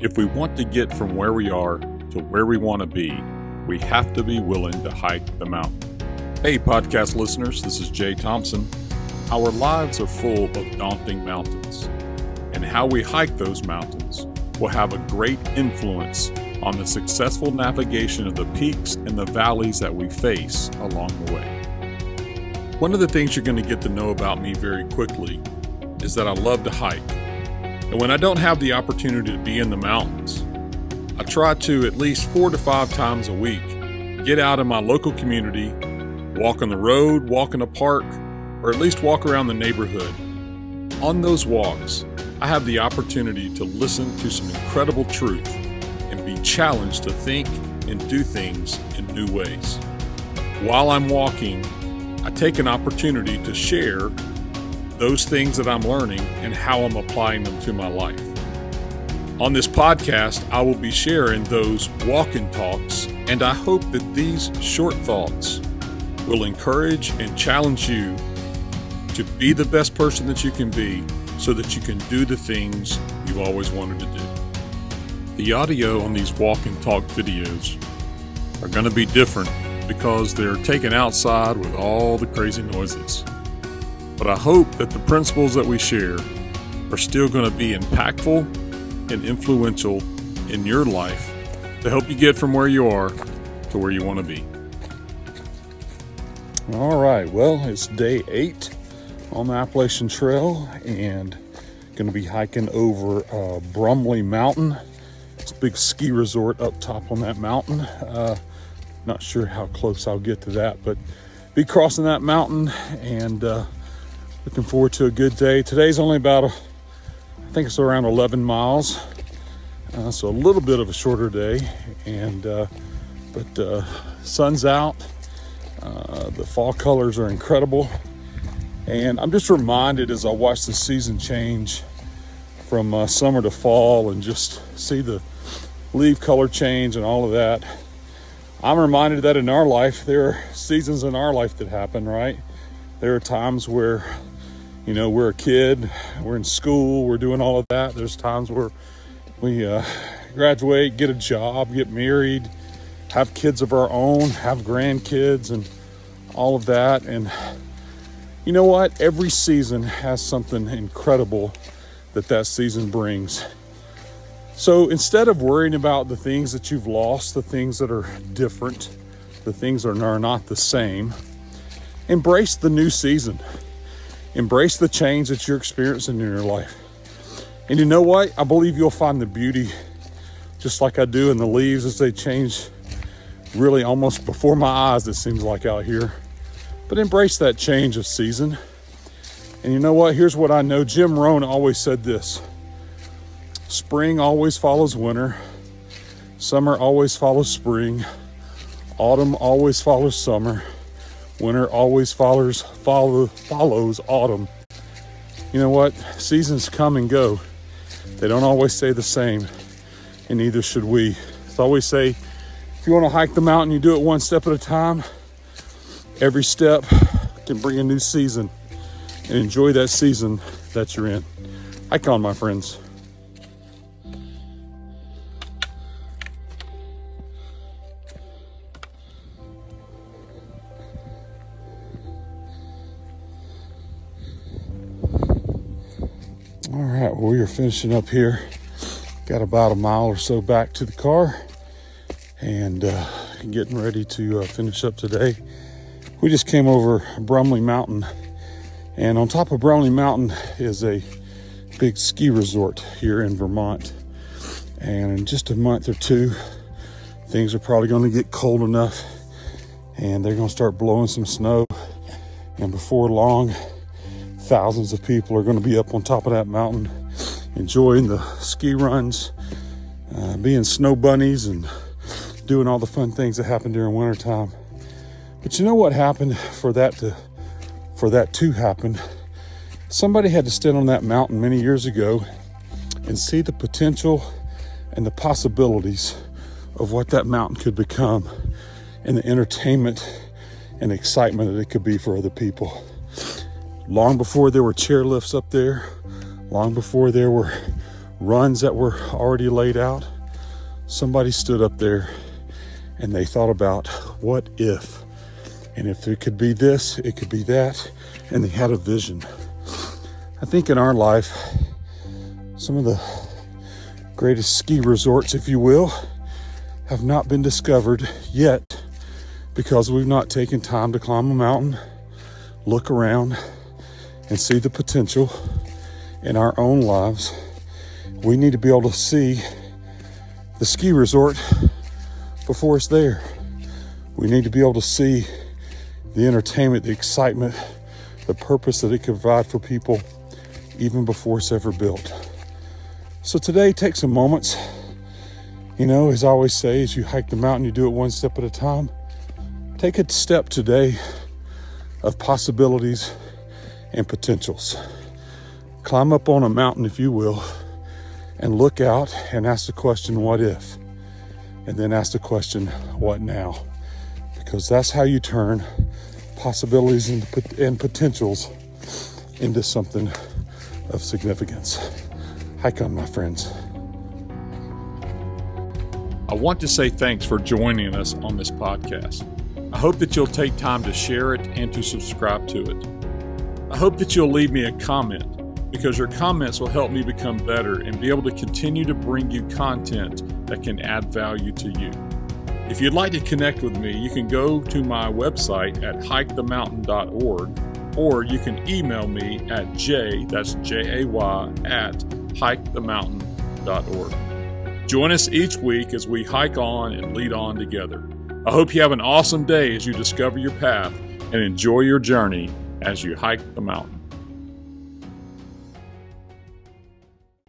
If we want to get from where we are to where we want to be, we have to be willing to hike the mountain. Hey, podcast listeners, this is Jay Thompson. Our lives are full of daunting mountains, and how we hike those mountains will have a great influence on the successful navigation of the peaks and the valleys that we face along the way. One of the things you're going to get to know about me very quickly is that I love to hike. And when I don't have the opportunity to be in the mountains, I try to at least four to five times a week get out in my local community, walk on the road, walk in a park, or at least walk around the neighborhood. On those walks, I have the opportunity to listen to some incredible truth and be challenged to think and do things in new ways. While I'm walking, I take an opportunity to share those things that I'm learning and how I'm applying them to my life. On this podcast, I will be sharing those walk and talks, and I hope that these short thoughts will encourage and challenge you to be the best person that you can be so that you can do the things you've always wanted to do. The audio on these walk and talk videos are going to be different because they're taken outside with all the crazy noises. But I hope that the principles that we share are still going to be impactful and influential in your life to help you get from where you are to where you want to be. All right, well, it's day eight on the Appalachian Trail and going to be hiking over uh, Bromley Mountain. It's a big ski resort up top on that mountain. Uh, not sure how close I'll get to that, but be crossing that mountain and uh, looking forward to a good day. Today's only about, I think it's around 11 miles, uh, so a little bit of a shorter day. And uh, but uh, sun's out. the fall colors are incredible. And I'm just reminded as I watch the season change from uh, summer to fall and just see the leaf color change and all of that. I'm reminded that in our life, there are seasons in our life that happen, right? There are times where, you know, we're a kid, we're in school, we're doing all of that. There's times where we uh, graduate, get a job, get married, have kids of our own, have grandkids, and all of that. And you know what? Every season has something incredible that that season brings. So instead of worrying about the things that you've lost, the things that are different, the things that are not the same, embrace the new season. Embrace the change that you're experiencing in your life. And you know what? I believe you'll find the beauty, just like I do in the leaves as they change really almost before my eyes, it seems like out here. But embrace that change of season. And you know what? Here's what I know Jim Rohn always said this Spring always follows winter, summer always follows spring, autumn always follows summer, winter always follows, follow, follows autumn. You know what? Seasons come and go. They don't always stay the same, and neither should we. I always say if you want to hike the mountain, you do it one step at a time. Every step can bring a new season and enjoy that season that you're in. Hike on, my friends. All right, well, we are finishing up here. Got about a mile or so back to the car and uh, getting ready to uh, finish up today we just came over Bromley Mountain, and on top of Bromley Mountain is a big ski resort here in Vermont. And in just a month or two, things are probably going to get cold enough and they're going to start blowing some snow. And before long, thousands of people are going to be up on top of that mountain enjoying the ski runs, uh, being snow bunnies, and doing all the fun things that happen during wintertime. But you know what happened for that to for that to happen? Somebody had to stand on that mountain many years ago and see the potential and the possibilities of what that mountain could become and the entertainment and excitement that it could be for other people. Long before there were chairlifts up there, long before there were runs that were already laid out. Somebody stood up there and they thought about what if, and if it could be this, it could be that, and they had a vision. I think in our life, some of the greatest ski resorts, if you will, have not been discovered yet because we've not taken time to climb a mountain, look around, and see the potential in our own lives. We need to be able to see the ski resort before it's there. We need to be able to see the entertainment, the excitement, the purpose that it can provide for people even before it's ever built. So today, take some moments. You know, as I always say, as you hike the mountain, you do it one step at a time. Take a step today of possibilities and potentials. Climb up on a mountain, if you will, and look out and ask the question, what if? And then ask the question, what now? Because that's how you turn possibilities and, potentials into something of significance. Hike on, my friends. I want to say thanks for joining us on this podcast. I hope that you'll take time to share it and to subscribe to it. I hope that you'll leave me a comment because your comments will help me become better and be able to continue to bring you content that can add value to you. If you'd like to connect with me, you can go to my website at hikethemountain.org or you can email me at j, that's J-A-Y, at hikethemountain.org. Join us each week as we hike on and lead on together. I hope you have an awesome day as you discover your path and enjoy your journey as you hike the mountain.